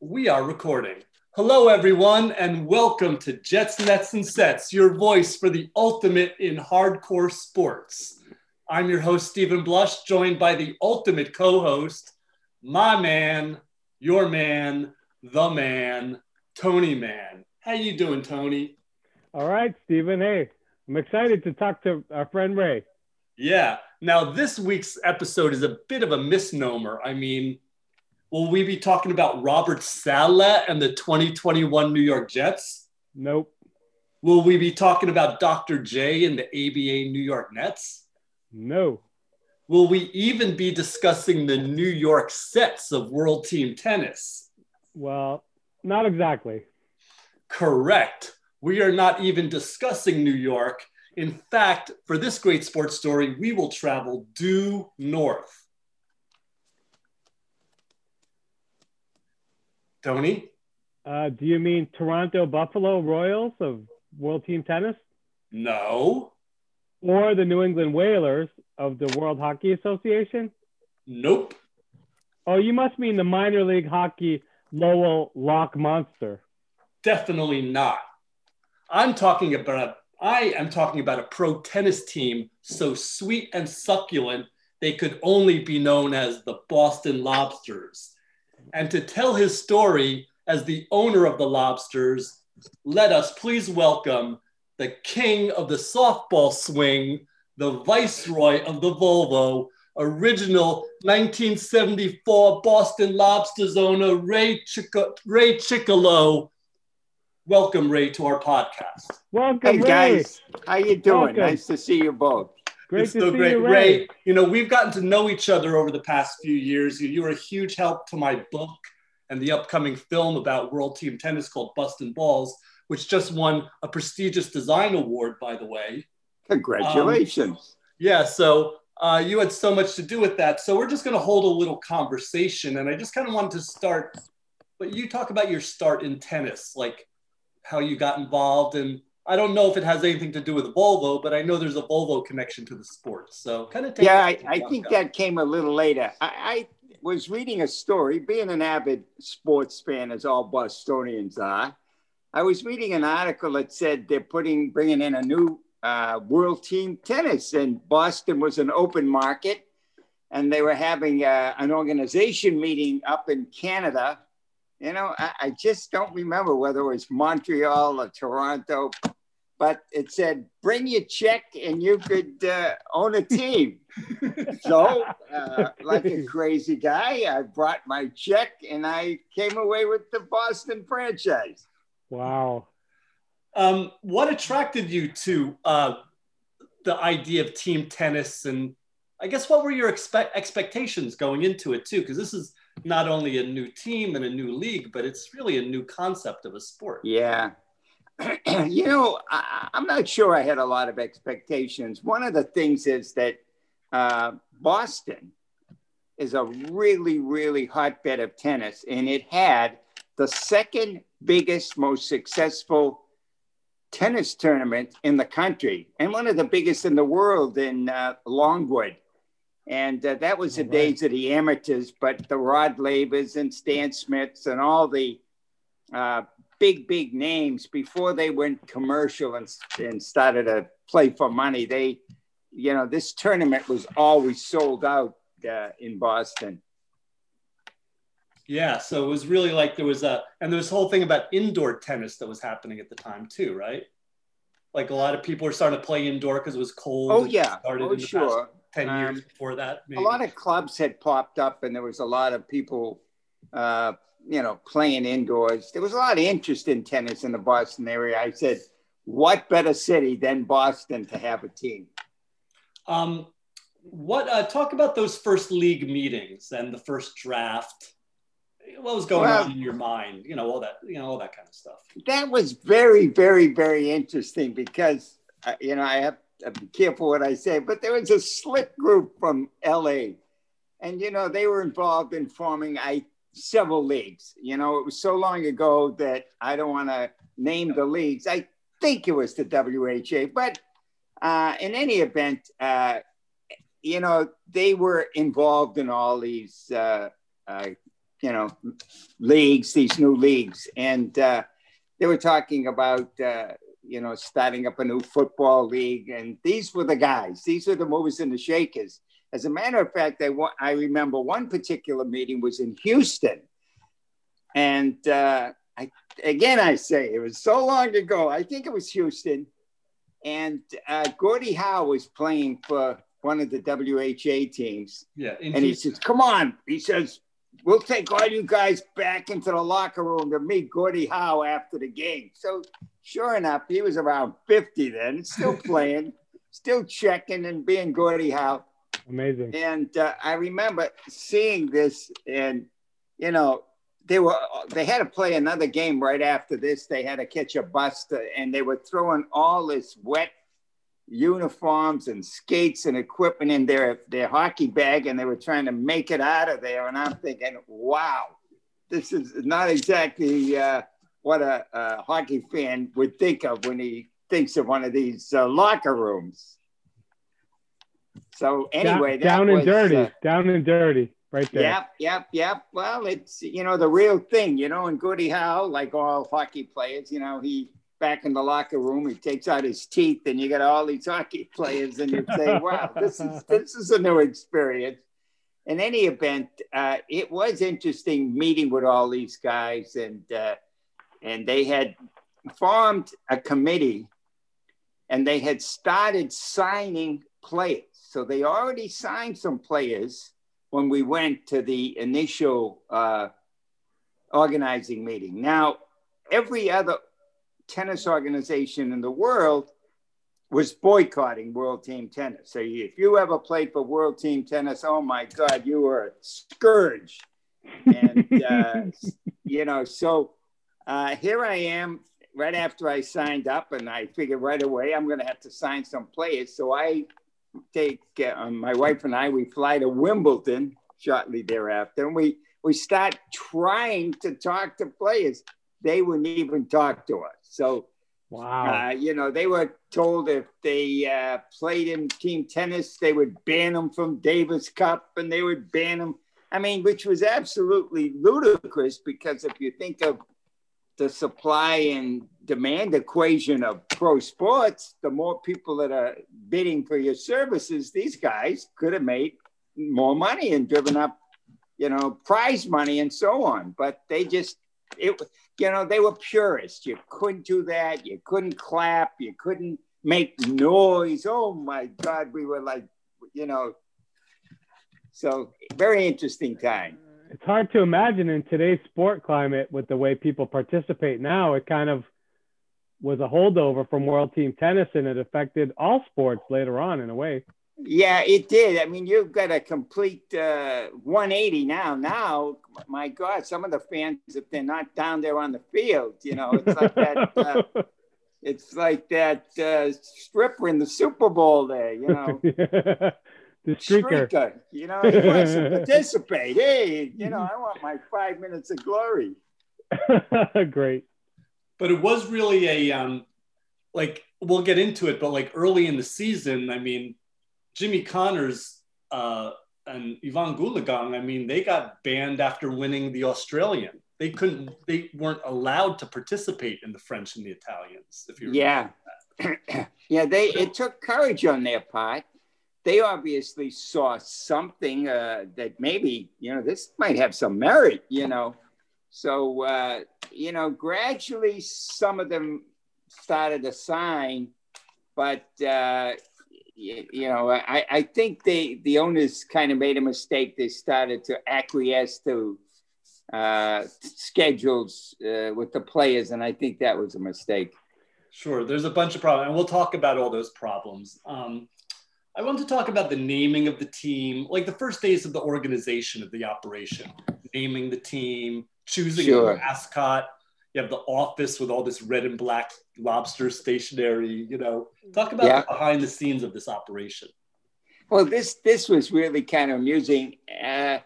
We are recording. Hello, everyone, and welcome to Jets, Nets, and Sets, your voice for the ultimate in hardcore sports. I'm your host, Stephen Blush, joined by the ultimate co host, my man, your man, the man, Tony Man. How you doing, Tony? All right, Stephen. Hey, I'm excited to talk to our friend Ray. Yeah. Now, this week's episode is a bit of a misnomer. I mean, will we be talking about Robert Saleh and the 2021 New York Jets? Nope. Will we be talking about Dr. J and the ABA New York Nets? No. Will we even be discussing the New York sets of World Team Tennis? Well, not exactly. Correct. We are not even discussing New York. In fact, for this great sports story, we will travel due north. Tony? Uh, do you mean Toronto Buffalo Royals of World Team Tennis? No. Or the New England Whalers of the World Hockey Association? Nope. Oh, you must mean the minor league hockey Lowell Lock Monster. Definitely not. I'm talking about I am talking about a pro tennis team so sweet and succulent they could only be known as the Boston Lobsters. And to tell his story as the owner of the Lobsters, let us please welcome the king of the softball swing, the viceroy of the Volvo, original 1974 Boston Lobsters owner, Ray, Chico- Ray Ciccolo. Welcome, Ray, to our podcast. Welcome, Hey Ray. guys, how you doing? Welcome. Nice to see you both. Great it's to so see great. you, Ray. Ray. you know, we've gotten to know each other over the past few years. You, you were a huge help to my book and the upcoming film about World Team Tennis called Bustin' Balls, which just won a prestigious design award, by the way. Congratulations. Yeah, so uh, you had so much to do with that. So we're just going to hold a little conversation, and I just kind of wanted to start. But you talk about your start in tennis, like how you got involved, and I don't know if it has anything to do with Volvo, but I know there's a Volvo connection to the sport. So kind of take yeah, I, I think that. that came a little later. I, I was reading a story, being an avid sports fan, as all Bostonians are. I was reading an article that said they're putting, bringing in a new uh, world team tennis, and Boston was an open market, and they were having uh, an organization meeting up in Canada. You know, I, I just don't remember whether it was Montreal or Toronto, but it said bring your check and you could uh, own a team. so, uh, like a crazy guy, I brought my check and I came away with the Boston franchise. Wow. Um, what attracted you to uh, the idea of team tennis, and I guess what were your expect- expectations going into it too? Because this is not only a new team and a new league, but it's really a new concept of a sport. Yeah. you know, I, I'm not sure I had a lot of expectations. One of the things is that uh, Boston is a really, really hotbed of tennis, and it had the second biggest, most successful tennis tournament in the country, and one of the biggest in the world in uh, Longwood. And uh, that was the right. days of the amateurs, but the Rod Lavers and Stan Smiths and all the uh, big, big names before they went commercial and, and started to play for money. They, you know, this tournament was always sold out uh, in Boston. Yeah, so it was really like there was a, and there was a whole thing about indoor tennis that was happening at the time too, right? Like a lot of people were starting to play indoor because it was cold. Oh, yeah. started Oh, in the past sure. 10 years Um, before that. A lot of clubs had popped up, and there was a lot of people, uh, you know, playing indoors. There was a lot of interest in tennis in the Boston area. I said, what better city than Boston to have a team? Um, what uh, talk about those first league meetings and the first draft? What was going Well- on in your mind? You know all that. You know all that kind of stuff. that was very, very, very interesting because, uh, you know, I have to be careful what I say, but there was a slick group from LA. And, you know, they were involved in forming I, several leagues. You know, it was so long ago that I don't want to name the leagues. I think it was the WHA, but uh, in any event, uh, you know, they were involved in all these, uh, uh, you know, leagues, these new leagues, and uh, they were talking about, uh, you know, starting up a new football league, and these were the guys. These were the movers and the shakers. As a matter of fact, I, I remember one particular meeting was in Houston, and uh, I, again, I say it was so long ago. I think it was Houston, and uh, Gordie Howe was playing for one of the WHA teams. Yeah, and he says, "Come on," he says, "We'll take all you guys back into the locker room to meet Gordie Howe after the game." So, sure enough, he was around fifty then, still playing, still checking and being Gordie Howe. Amazing. And uh, I remember seeing this, and you know, they were they had to play another game right after this. They had to catch a bus, to, and they were throwing all this wet uniforms and skates and equipment in their their hockey bag, and they were trying to make it out of there. And I'm thinking, wow, this is not exactly uh, what a, a, hockey fan would think of when he thinks of one of these uh, locker rooms. So anyway, down, down was, and dirty, uh, down and dirty right there. Yep, yep, yep. Well, it's you know the real thing, you know. And Gordie Howe, like all hockey players, you know, he back in the locker room, he takes out his teeth, and you got all these hockey players, and you say, "Wow, this is this is a new experience." In any event, uh, it was interesting meeting with all these guys, and uh, and they had formed a committee, and they had started signing players. So they already signed some players when we went to the initial uh, organizing meeting. Now, every other tennis organization in the world was boycotting World Team Tennis. So if you ever played for World Team Tennis, oh my God, you were a scourge. And, uh, you know, so uh, here I am right after I signed up, and I figured right away I'm going to have to sign some players. So I take uh, my wife and I, we fly to Wimbledon shortly thereafter, and we we start trying to talk to players. They wouldn't even talk to us. So, wow, uh, you know, they were told if they uh, played in team tennis, they would ban them from Davis Cup, and they would ban them. I mean, which was absolutely ludicrous because if you think of the supply and demand equation of pro sports, the more people that are bidding for your services, these guys could have made more money and driven up, you know, prize money and so on. But they just, it, you know, they were purists. You couldn't do that. You couldn't clap. You couldn't make noise. Oh my God, we were like, you know, so very interesting time it's hard to imagine in today's sport climate with the way people participate now. It kind of was a holdover from World Team Tennis, and it affected all sports later on in a way. Yeah, it did. I mean, you've got a complete uh, 180 now. Now, my God, some of the fans, if they're not down there on the field, you know, it's like that. Uh, it's like that uh, stripper in the Super Bowl there, you know. the streaker. streaker. You know, he wants to participate. Hey, you know, I want my five minutes of glory. Great. But it was really a um, like we'll get into it, but like early in the season, I mean, Jimmy Connors uh, and Evonne Goolagong, I mean, they got banned after winning the Australian. They couldn't, they weren't allowed to participate in the French and the Italians. If you yeah, yeah, they it took courage on their part they obviously saw something uh, that maybe you know this might have some merit you know so uh, you know gradually some of them started to sign but uh, you, know I, I think they the owners kind of made a mistake they started to acquiesce to uh, schedules uh, with the players and i think that was a mistake sure there's a bunch of problems and we'll talk about all those problems um, I want to talk about the naming of the team, like the first days of the organization of the operation, naming the team, choosing sure. a mascot. You have the office with all this red and black lobster stationery. You know, talk about yeah. the behind the scenes of this operation. Well, this this was really kind of amusing. Uh,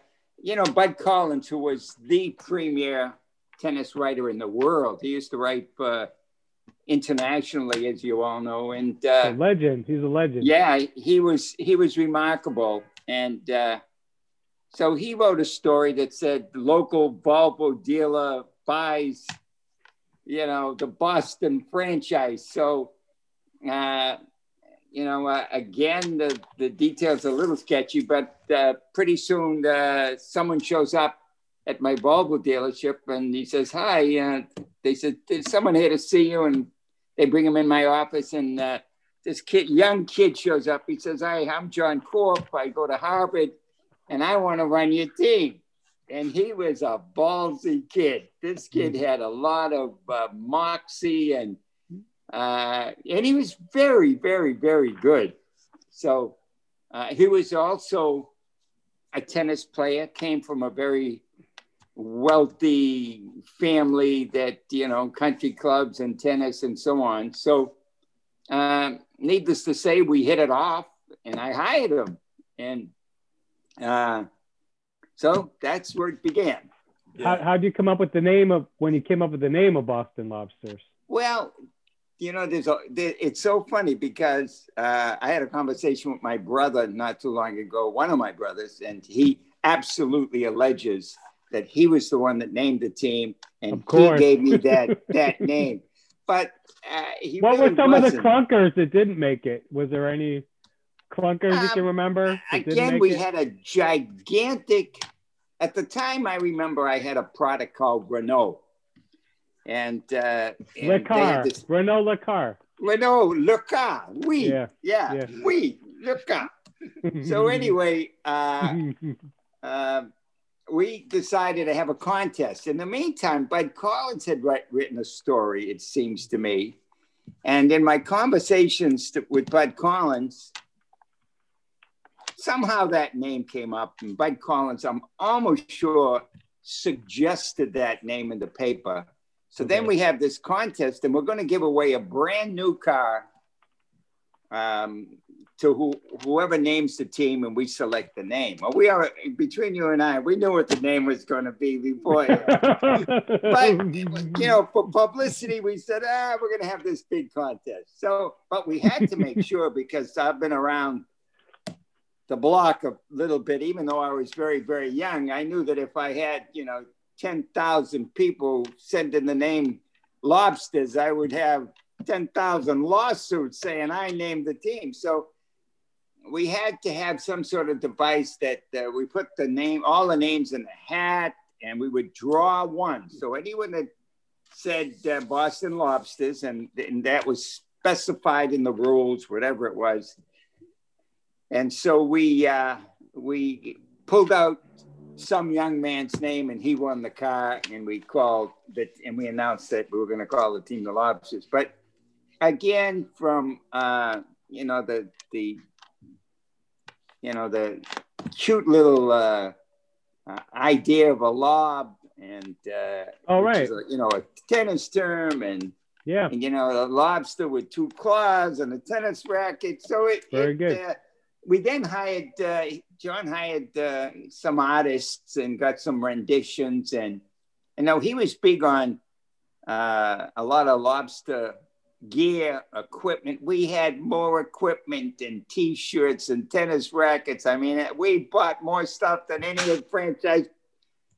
you know, Bud Collins, who was the premier tennis writer in the world, he used to write for internationally, as you all know. And uh, legend, he's a legend. Yeah, he was he was remarkable, and uh, So he wrote a story that said local Volvo dealer buys, you know, the Boston franchise. So, uh, you know, uh, again, the, the details are a little sketchy, but uh, pretty soon uh, someone shows up at my Volvo dealership and he says, Hi. Uh, they said, someone here to see you. And they bring him in my office and uh, this kid, young kid shows up. He says, Hi, I'm John Korff. I go to Harvard and I want to run your team. And he was a ballsy kid. This kid had a lot of uh, moxie and uh, and he was very, very, very good. So uh, he was also a tennis player, came from a very wealthy family that, you know, country clubs and tennis and so on. So, um, needless to say, we hit it off and I hired him. And uh, so that's where it began. Yeah. How, how'd you come up with the name of when you came up with the name of Boston Lobsters? Well, you know, there's a, there, it's so funny because uh, I had a conversation with my brother not too long ago, one of my brothers, and he absolutely alleges that he was the one that named the team, and he gave me that that name. But uh, he what really were some wasn't. of the clunkers that didn't make it? Was there any clunkers you can Um, remember? Again, we it? had a gigantic. At the time, I remember I had a product called Renault, and, uh, and Le Car, this Renault Le Car. Renault Le Car. Oui, Yeah, yeah, yeah. oui, Le Car. So anyway, uh, uh, we decided to have a contest. In the meantime, Bud Collins had write, written a story, it seems to me. And in my conversations to, with Bud Collins, somehow that name came up. And Bud Collins, I'm almost sure, suggested that name in the paper. So then we have this contest, and we're going to give away a brand new car um, to who, whoever names the team, and we select the name. Well, we are between you and I, we knew what the name was going to be before. but you know, for publicity, we said, ah, we're going to have this big contest. So, but we had to make sure because I've been around the block a little bit, even though I was very, very young. I knew that if I had, you know, 10,000 people sending the name lobsters, I would have 10,000 lawsuits saying I named the team. So we had to have some sort of device that uh, we put the name, all the names in the hat, and we would draw one. So anyone that said uh, Boston Lobsters, and, and that was specified in the rules, whatever it was. And so we uh, we pulled out some young man's name, and he won the car, and we called that, and we announced that we were going to call the team the Lobsters. But again, from uh, you know the the you know the cute little uh, uh, idea of a lob and uh, All right. a, you know a tennis term and, yeah, and you know a lobster with two claws and a tennis racket so it, Very it, good. We then hired uh, john hired uh, some artists and got some renditions and and now he was big on uh, a lot of lobster gear equipment we had more equipment and t-shirts and tennis rackets i mean we bought more stuff than any of the franchise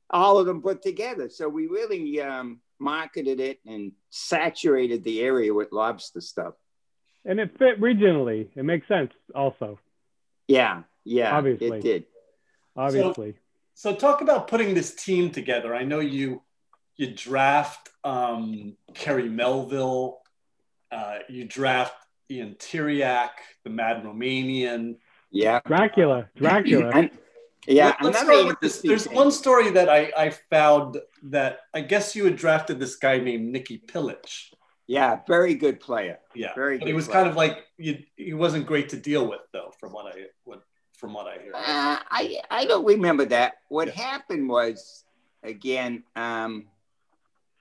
all of them put together so we really um, marketed it and saturated the area with lobster stuff and it fit regionally. It makes sense. Also, yeah yeah Obviously. it did obviously. So talk about putting this team together. I know you you draft um, Kerry Melville, uh, you draft Ian Tiriac, the Mad Romanian. yeah Dracula, Dracula. And- yeah Let, us start with this. There's one story that I, I found that I guess you had drafted this guy named Nikki Pilic. yeah very good player Yeah, Very good. but he was player. kind of like you, he wasn't great to deal with though, from what I what from what I hear. Uh, I I don't remember that. What Yeah. happened was, again, um,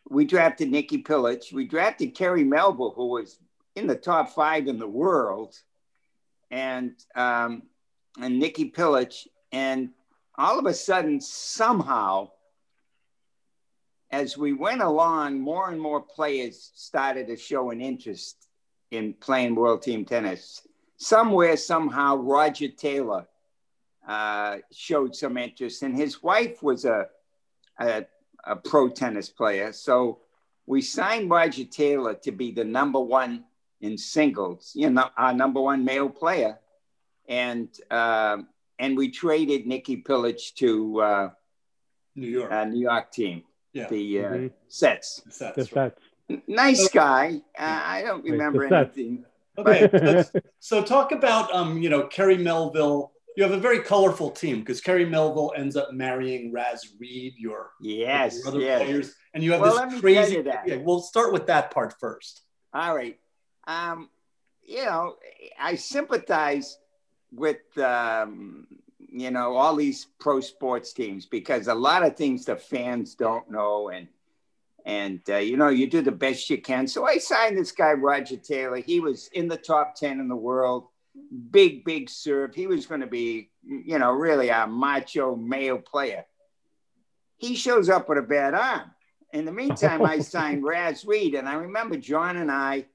we drafted Nikki Pilic. We drafted Kerry Melville, who was in the top five in the world, and um, and Nikki Pilic, and all of a sudden, somehow, as we went along, more and more players started to show an interest in playing world team tennis. Somewhere, somehow, Roger Taylor uh, showed some interest, and his wife was a, a, a pro tennis player. So we signed Roger Taylor to be the number one in singles, you know, our number one male player, and um, and we traded Nikki Pilic to uh, New York, uh, New York team. Yeah. the uh, Mhm. sets. Sets, Just right. Nice guy. Uh, I don't remember anything. Okay, so, so talk about um, you know, Kerry Melville. You have a very colorful team because Kerry Melville ends up marrying Raz Reid, your, Yes, your other yes. players, and you have Well, this crazy. Yeah, we'll start with that part first. All right. Um, you know, I sympathize with um, you know all these pro sports teams because a lot of things the fans don't know, and and uh, you know you do the best you can. So I signed this guy Roger Taylor. He was in the top ten in the world. Big, big serve. He was going to be, you know, really a macho male player. He shows up with a bad arm. In the meantime, I signed Raz Reid, and I remember John and I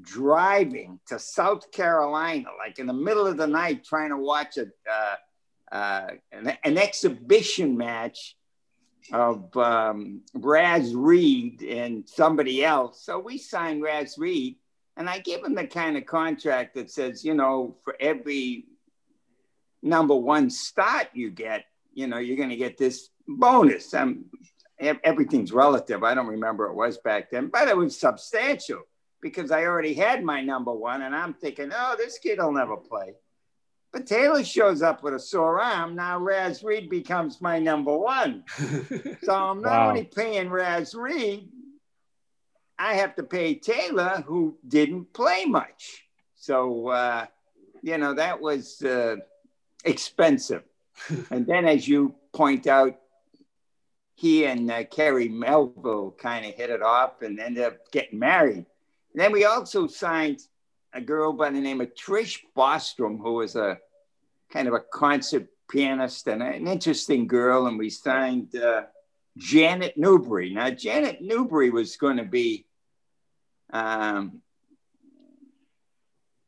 driving to South Carolina, like in the middle of the night, trying to watch a uh, uh, an, an exhibition match of um, Raz Reid and somebody else. So we signed Raz Reid, and I give him the kind of contract that says, you know, for every number one start you get, you know, you're going to get this bonus. Um, everything's relative. I don't remember it was back then, but it was substantial because I already had my number one, and I'm thinking, oh, this kid will never play. But Taylor shows up with a sore arm. Now Raz Reid becomes my number one. So I'm not Wow. only paying Raz Reid, I have to pay Taylor, who didn't play much. So, uh, you know, that was uh, expensive. and then, as you point out, he and uh, Kerry Melville kind of hit it off and ended up getting married. And then we also signed a girl by the name of Trish Bostrom, who was a kind of a concert pianist and an interesting girl. And we signed uh, Janet Newbury. Now, Janet Newbury was going to be, um,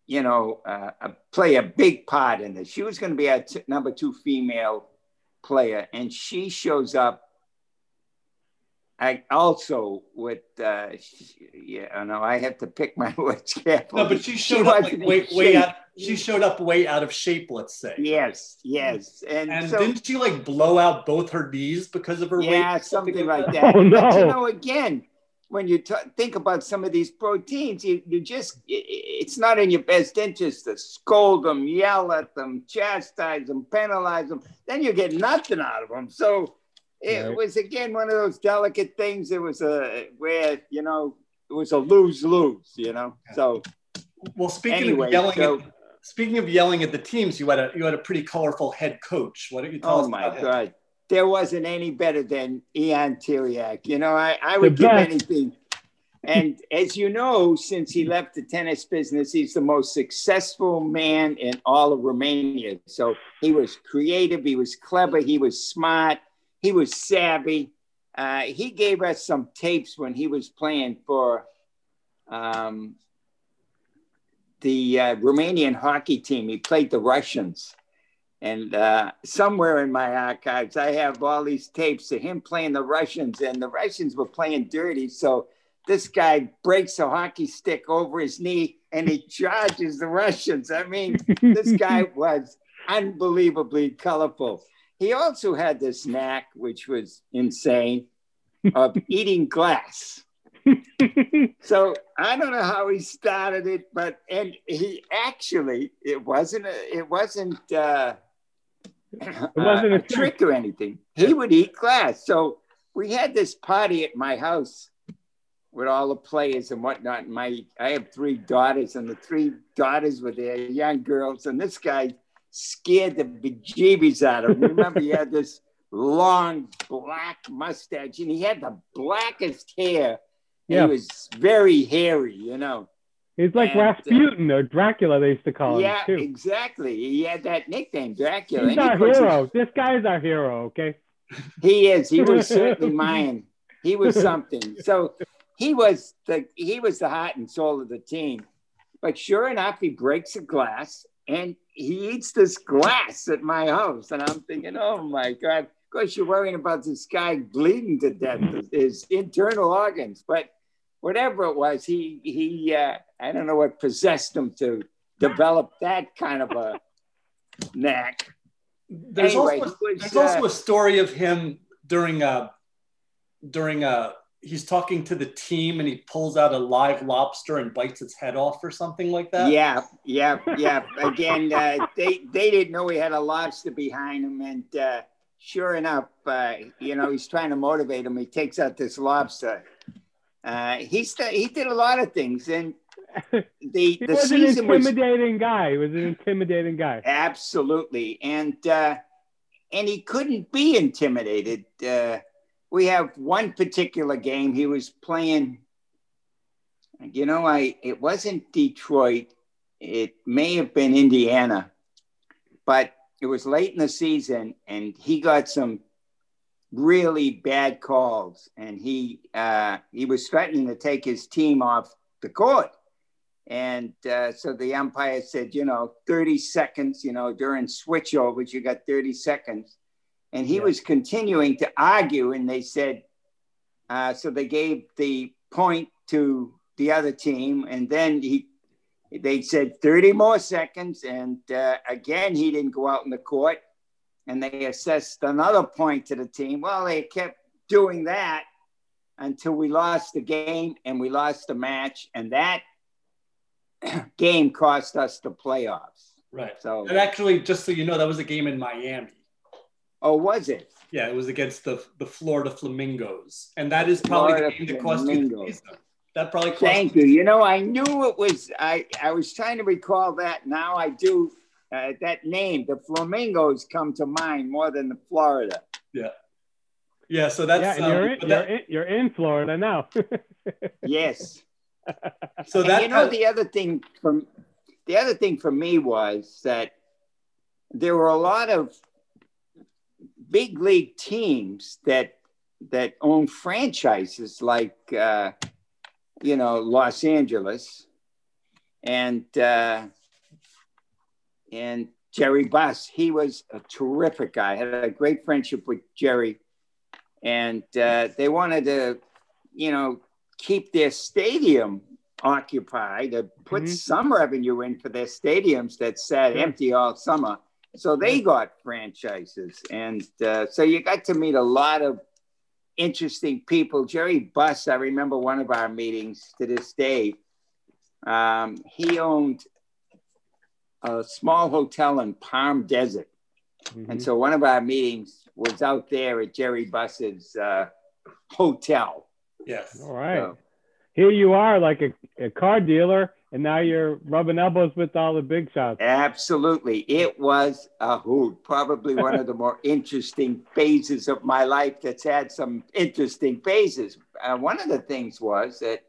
you know, uh, play a big part in this. She was going to be our t- number two female player, and she shows up. I also with uh, sh- yeah, I know I have to pick my words carefully. No, but she showed up like way, way out. She showed up way out of shape, let's say. Yes, yes, and, And so didn't she like blow out both her knees because of her weight? yeah, something like that. Oh, But you no. know, again, when you t- think about some of these proteins, you, you just i- i- it's not in your best interest to scold them, yell at them, chastise them, penalize them. Then you get nothing out of them. So it Right. was again one of those delicate things. It was a where you know it was a lose lose. You know, so Well, speaking anyway, of yelling, so at, speaking of yelling at the teams, you had a you had a pretty colorful head coach. Why don't you tell oh us oh my about him? There wasn't any better than Ian Tiriac. You know, I, I would give anything. And as you know, since he left the tennis business, he's the most successful man in all of Romania. So he was creative, he was clever, he was smart, he was savvy. Uh, he gave us some tapes when he was playing for um, the uh, Romanian hockey team. He played the Russians. And uh, somewhere in my archives, I have all these tapes of him playing the Russians, and the Russians were playing dirty. So this guy breaks a hockey stick over his knee and he charges the Russians. I mean, this guy was unbelievably colorful. He also had this knack, which was insane, of eating glass. So I don't know how he started it, but and he actually it wasn't a, it wasn't uh, it wasn't uh, a trick or anything. He would eat glass. So we had this party at my house with all the players and whatnot. My I have three daughters, and the three daughters were there, young girls, and this guy scared the bejeebies out of him. Remember, he had this long black mustache, and he had the blackest hair. Yeah. He was very hairy, you know. He's like And, uh, Rasputin or Dracula, they used to call yeah, him too. Yeah, exactly. He had that nickname, Dracula. He's And he our puts his- hero. This guy's our hero, okay? He is. He was certainly mine. He was something. So he was the he was the heart and soul of the team. But sure enough, he breaks a glass, and he eats this glass at my house, and I'm thinking, oh my god. Of course, you're worrying about this guy bleeding to death, his internal organs, but whatever it was, he he uh, I don't know what possessed him to develop that kind of a knack. There's, anyway, also, was, there's uh, also a story of him during a during a he's talking to the team and he pulls out a live lobster and bites its head off or something like that. Yeah, yeah, yeah. Again, uh, they they didn't know he had a lobster behind him, and uh, sure enough, uh, you know, he's trying to motivate him. He takes out this lobster. Uh, he st- he did a lot of things, and the he the was an intimidating was, guy. He was an intimidating guy. Absolutely, and uh, and he couldn't be intimidated. Uh, we have one particular game he was playing. You know, I it wasn't Detroit. It may have been Indiana, but it was late in the season, and he got some really bad calls, and he uh, he was threatening to take his team off the court. And uh, so the umpire said, you know, 30 seconds, you know, during switchovers, you got 30 seconds. And he yeah. was continuing to argue, and they said, uh, so they gave the point to the other team, and then he, they said 30 more seconds, and uh, again he didn't go out in the court, and they assessed another point to the team. Well, they kept doing that until we lost the game and we lost the match, and that game cost us the playoffs. Right. So, and actually, just so you know, that was a game in Miami. Oh, was it? Yeah, it was against the the Florida Flamingos, and that is probably Florida the game that cost you the season. That probably cost. Thank you. You know, I knew it was. I I was trying to recall that. Now I do. Uh, that name, the Flamingos, come to mind more than the Florida. Yeah. Yeah. So that's. Yeah, and you're, um, in, that, you're, in, you're in Florida now. yes. So that you know the other thing from the other thing for me was that there were a lot of big league teams that that own franchises like uh, you know Los Angeles and uh, and Jerry Buss. He was a terrific guy. I had a great friendship with Jerry, and uh, they wanted to, you know, keep their stadium occupied, to put mm-hmm. some revenue in for their stadiums that sat empty all summer. So they got franchises. And uh, so you got to meet a lot of interesting people. Jerry Buss, I remember one of our meetings to this day. Um, he owned a small hotel in Palm Desert. Mm-hmm. And so one of our meetings was out there at Jerry Buss's uh, hotel. Yes. All right. So, here you are like a, a car dealer and now you're rubbing elbows with all the big shots. Absolutely. It was a hoot. Probably one of the more interesting phases of my life that's had some interesting phases. Uh, one of the things was that,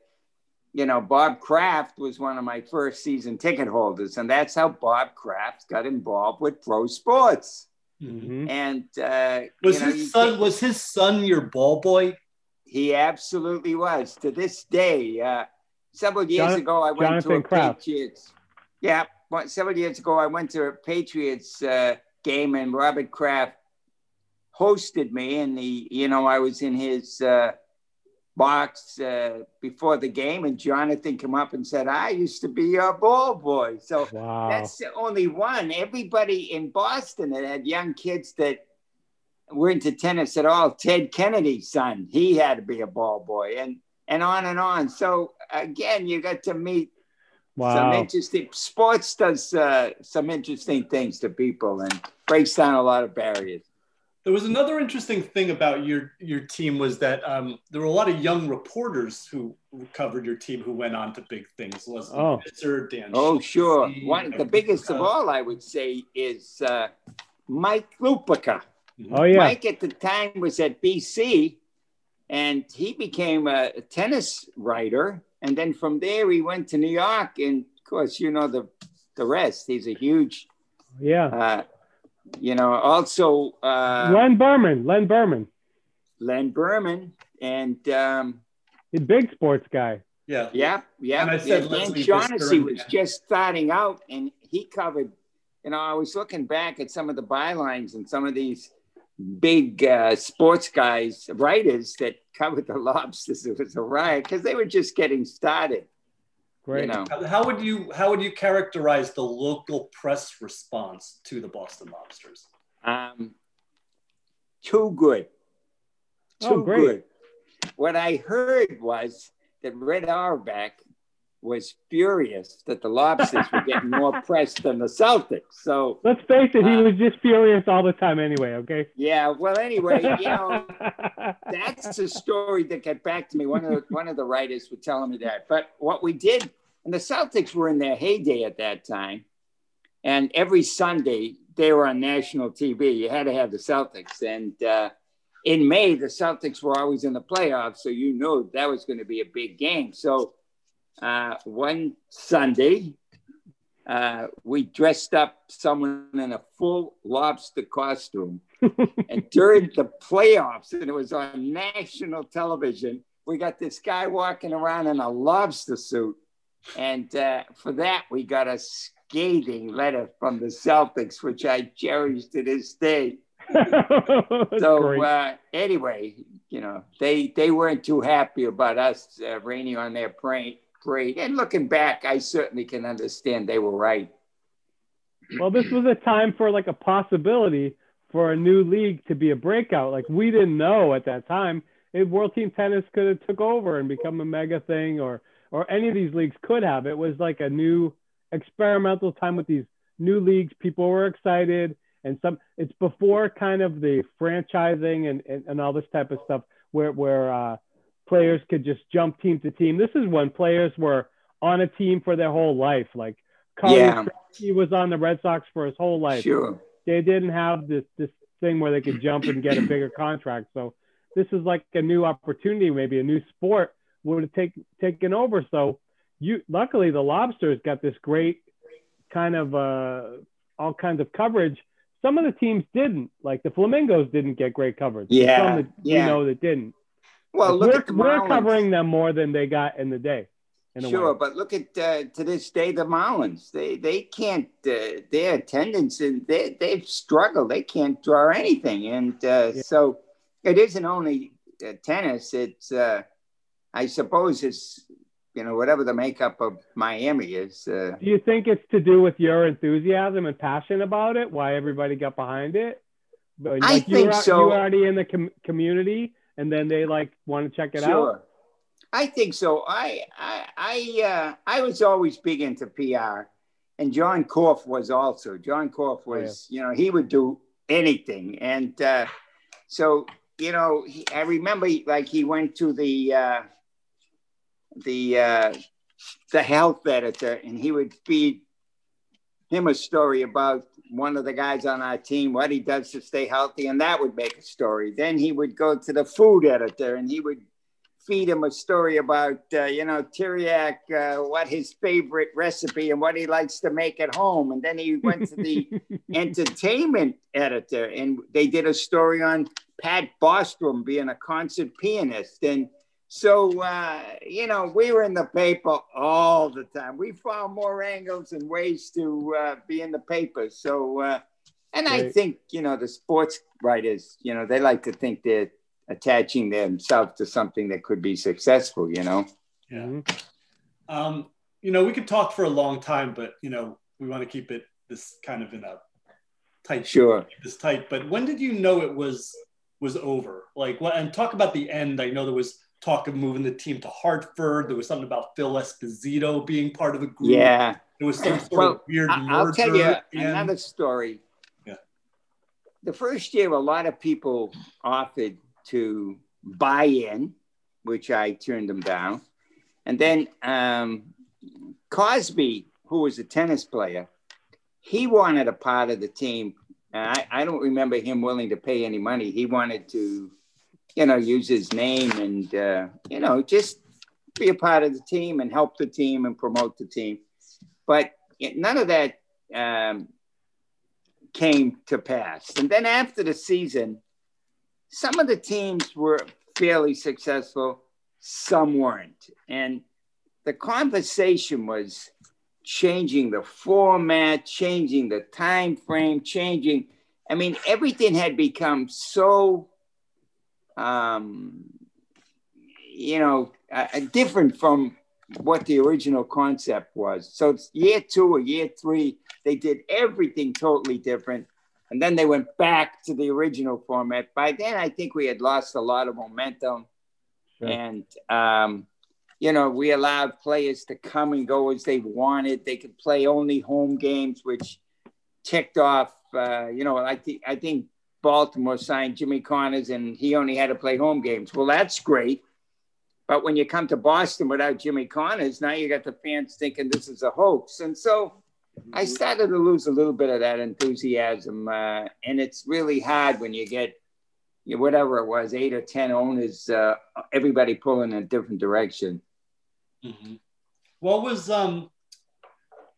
you know, Bob Kraft was one of my first season ticket holders, and that's how Bob Kraft got involved with pro sports. Mm-hmm. And uh, was you know, his son was his son your ball boy? He absolutely was. To this day, uh, several years John, ago, I went Jonathan to a Kraft. Patriots. Yeah, several years ago, I went to a Patriots uh, game, and Robert Kraft hosted me, and the you know I was in his uh, box uh, before the game, and Jonathan came up and said, "I used to be your ball boy." So wow. that's the only one. Everybody in Boston that had young kids that were into tennis at all. Ted Kennedy's son, he had to be a ball boy, and and on and on. So again, you got to meet wow. some interesting. Sports does uh, some interesting things to people and breaks down a lot of barriers. There was another interesting thing about your your team was that um, there were a lot of young reporters who covered your team who went on to big things. Leslie oh. Visser, Dan. Oh, sure. One the biggest of all, I would say, is uh, Mike Lupica. Oh yeah. Mike at the time was at BC, and he became a tennis writer. And then from there, he went to New York, and of course, you know the the rest. He's a huge, yeah. Uh, you know, also uh, Len Berman, Len Berman, Len Berman, and um, the big sports guy. Yeah, yeah, yeah. And I said yeah, Dan Shaughnessy was just starting out, and he covered you know, I was looking back at some of the bylines and some of these big uh, sports guys, writers that covered the lobsters. It was a riot because they were just getting started. Great. You know, How would you how would you characterize the local press response to the Boston Lobsters? um, too good. Too Oh, great. good. What I heard was that Red Auerbach was furious that the lobsters were getting more press than the Celtics. So Let's face it, he Uh, was just furious all the time anyway, okay? yeah, well, anyway, you know, that's a story that got back to me. One of the, one of the writers were telling me that. But what we did, and the Celtics were in their heyday at that time, and every Sunday they were on national TV. You had to have the Celtics, and uh, in May the Celtics were always in the playoffs, so you knew that was going to be a big game. So uh, one Sunday. Uh, we dressed up someone in a full lobster costume and during the playoffs, and it was on national television, we got this guy walking around in a lobster suit. And uh, for that, we got a scathing letter from the Celtics, which I cherish to this day. So uh, anyway, you know, they they weren't too happy about us uh, raining on their parade. Parade. And looking back, I certainly can understand they were right. well, this was a time for like a possibility for a new league to be a breakout. Like we didn't know at that time if World Team Tennis could have took over and become a mega thing, or or any of these leagues could have. It was like a new experimental time with these new leagues. People were excited, and some. It's before kind of the franchising and and, and all this type of stuff where where uh, players could just jump team to team. This is when players were on a team for their whole life. Like Carlos Yeah. he was on the Red Sox for his whole life. Sure. They didn't have this this thing where they could jump and get a bigger contract. So this is like a new opportunity, maybe a new sport would have take, taken over. So you luckily the lobsters got this great kind of uh, all kinds of coverage. Some of the teams didn't, like the flamingos didn't get great coverage. Yeah, Some that yeah. we know that didn't. Well, Like, look we're, at the we're covering them more than they got in the day. In Sure, but look at uh, to this day the Marlins. They they can't uh, their attendance and they they've struggled. They can't draw anything, and uh, Yeah. so it isn't only uh, tennis. It's uh, I suppose it's you know whatever the makeup of Miami is. Uh, Do you think it's to do with your enthusiasm and passion about it? Why everybody got behind it? But, I think were, so. You already in the com- community, and then they like want to check it out. sure, I think so. I I I uh, I was always big into PR, and John Korff was also. John Korff Oh, yeah. was, you know, he would do anything, and uh, so you know, he, I remember like he went to the uh, the uh, the health editor, and he would feed him a story about one of the guys on our team, what he does to stay healthy, and that would make a story. Then he would go to the food editor, and he would feed him a story about uh, you know Tiriac, uh, what his favorite recipe and what he likes to make at home, and then he went to the entertainment editor, and they did a story on Pat Bostrom being a concert pianist, and so uh, you know we were in the paper all the time. We found more angles and ways to uh, be in the paper. So, uh, and I think you know the sports writers, you know, they like to think they're attaching themselves to something that could be successful. You know. Yeah. Mhm. Um, you know, we could talk for a long time, but you know, we want to keep it this kind of in a tight Sure. this tight. But when did you know it was was over? Like what and talk about the end. I know there was talk of moving the team to Hartford. There was something about Phil Esposito being part of the group. Yeah. There was some sort Well, of weird I- I'll tell you and- another story. Yeah. The first year, a lot of people offered to buy in, which I turned them down. And then um, Cosby, who was a tennis player, he wanted a part of the team. And I, I don't remember him willing to pay any money. He wanted to, you know, use his name and, uh, you know, just be a part of the team and help the team and promote the team. But none of that um, came to pass. And then after the season, some of the teams were fairly successful, some weren't. And the conversation was changing the format, changing the time frame, changing. I mean, everything had become so, um, you know, uh, different from what the original concept was. So it's year two or year three, they did everything totally different. And then they went back to the original format. By then, I think we had lost a lot of momentum. Sure. And, um, you know, we allowed players to come and go as they wanted. They could play only home games, which ticked off, uh, you know, I, th- I think Baltimore signed Jimmy Connors and he only had to play home games. Well, that's great but when you come to Boston without Jimmy Connors, now you got the fans thinking this is a hoax. And so I mm-hmm. started to lose a little bit of that enthusiasm. Uh, and it's really hard when you get you know, whatever it was, eight or 10 owners, uh, everybody pulling in a different direction. Mm-hmm. What was, um,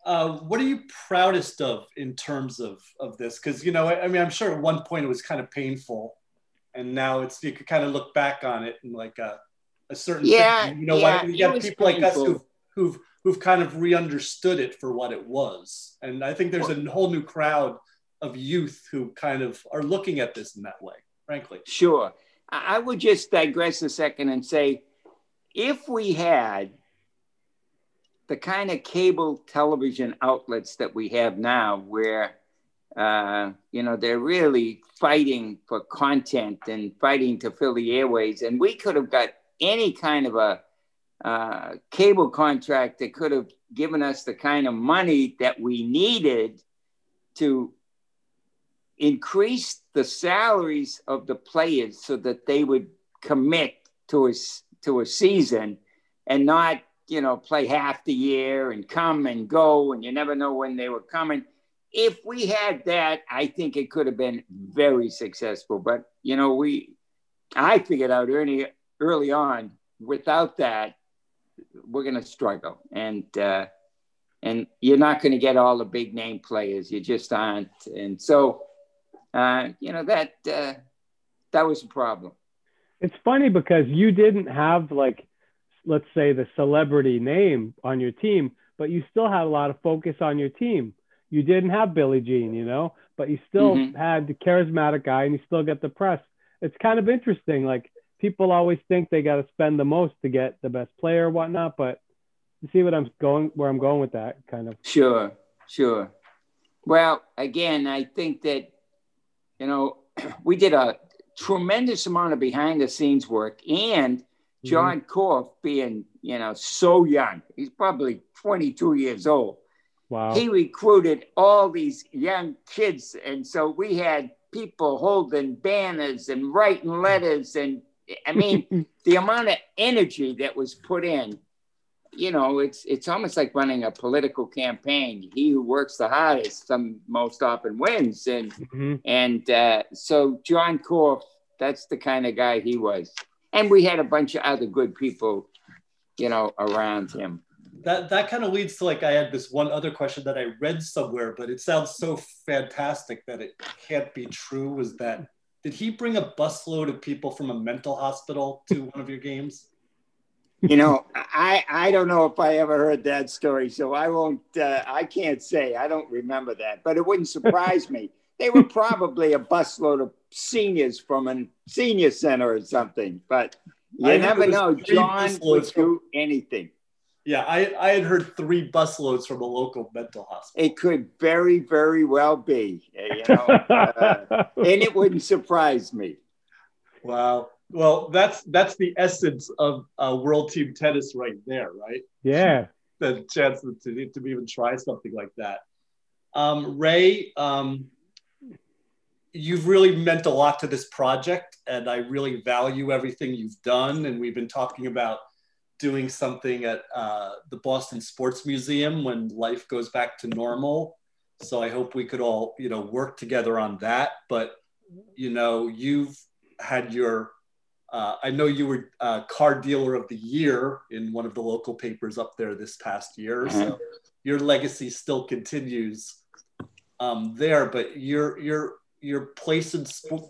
uh, what are you proudest of in terms of, of this? Because, you know, I, I mean, I'm sure at one point it was kind of painful. And now it's, you could kind of look back on it and like, uh, a certain yeah thing. you know yeah, like you got people like us who've, who've who've kind of re-understood it for what it was and i think there's a whole new crowd of youth who kind of are looking at this in that way frankly sure i would just digress a second and say if we had the kind of cable television outlets that we have now where uh, you know they're really fighting for content and fighting to fill the airways. And we could have got any kind of a uh, cable contract that could have given us the kind of money that we needed to increase the salaries of the players so that they would commit to a, to a season and not you know play half the year and come and go and you never know when they were coming if we had that i think it could have been very successful but you know we i figured out early early on. Without that, we're going to struggle, and uh, and you're not going to get all the big name players. You just aren't, and so uh, you know that uh, that was a problem. It's funny because you didn't have like, let's say, the celebrity name on your team, but you still had a lot of focus on your team. You didn't have Billie Jean, you know, but you still mm-hmm. had the charismatic guy, and you still get the press. It's kind of interesting, like people always think they got to spend the most to get the best player or whatnot, but you see what I'm going where I'm going with that kind of. Sure, sure. Well, again, I think that you know we did a tremendous amount of behind the scenes work, and. John mm-hmm. Korff being you know so young, he's probably 22 years old. Wow. He recruited all these young kids, and so we had people holding banners and writing letters and I mean, the amount of energy that was put in, you know, it's it's almost like running a political campaign. He who works the hardest, some most often wins, and mm-hmm. and uh, so John Korff, that's the kind of guy he was, and we had a bunch of other good people, you know, around him. That that kind of leads to like I had this one other question that I read somewhere, but it sounds so fantastic that it can't be true. Was that did he bring a busload of people from a mental hospital to one of your games? You know, I I don't know if I ever heard that story, so I won't. Uh, I can't say. I don't remember that, but it wouldn't surprise me. They were probably a busload of seniors from a senior center or something. But you I never know. John would do anything. Yeah, I, I had heard three busloads from a local mental hospital. It could very, very well be, you know, uh, and it wouldn't surprise me. Wow. Well, that's that's the essence of uh, world team tennis right there, right? Yeah. the chance to, to, to even try something like that. Um, Ray, um, you've really meant a lot to this project, and I really value everything you've done. And we've been talking about doing something at uh, the Boston Sports Museum when life goes back to normal. So I hope we could all, you know, work together on that. But, you know, you've had your, uh, I know you were uh, car dealer of the year in one of the local papers up there this past year. Mm-hmm. So your legacy still continues um, there, but your, your, your place in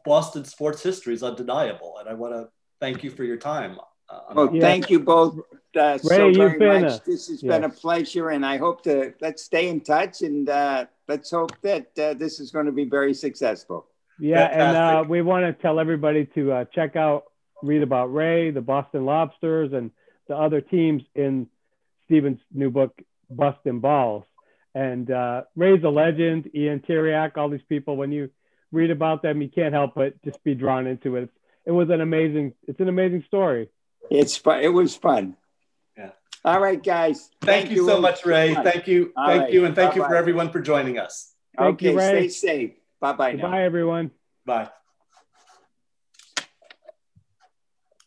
Boston sports history is undeniable. And I want to thank you for your time Uh, Well, Yeah. thank you both uh, Ray, you've very been much. a- this has been a pleasure, and I hope to let's stay in touch and uh, let's hope that uh, this is going to be very successful. Yeah, and uh, we want to tell everybody to uh, check out, read about Ray, the Boston Lobsters, and the other teams in Stephen's new book, Bustin' Balls. And uh, Ray's a legend, Ion Tiriac, all these people. When you read about them, you can't help but just be drawn into it. It was an amazing, it's an amazing story. It's fun. It was fun. Yeah. All right, guys. Thank, you so much, Ray. Thank you. All thank right. you. And thank you for everyone for joining us. Thank okay, you, Ray. stay safe. Bye bye now. Goodbye, everyone. Bye.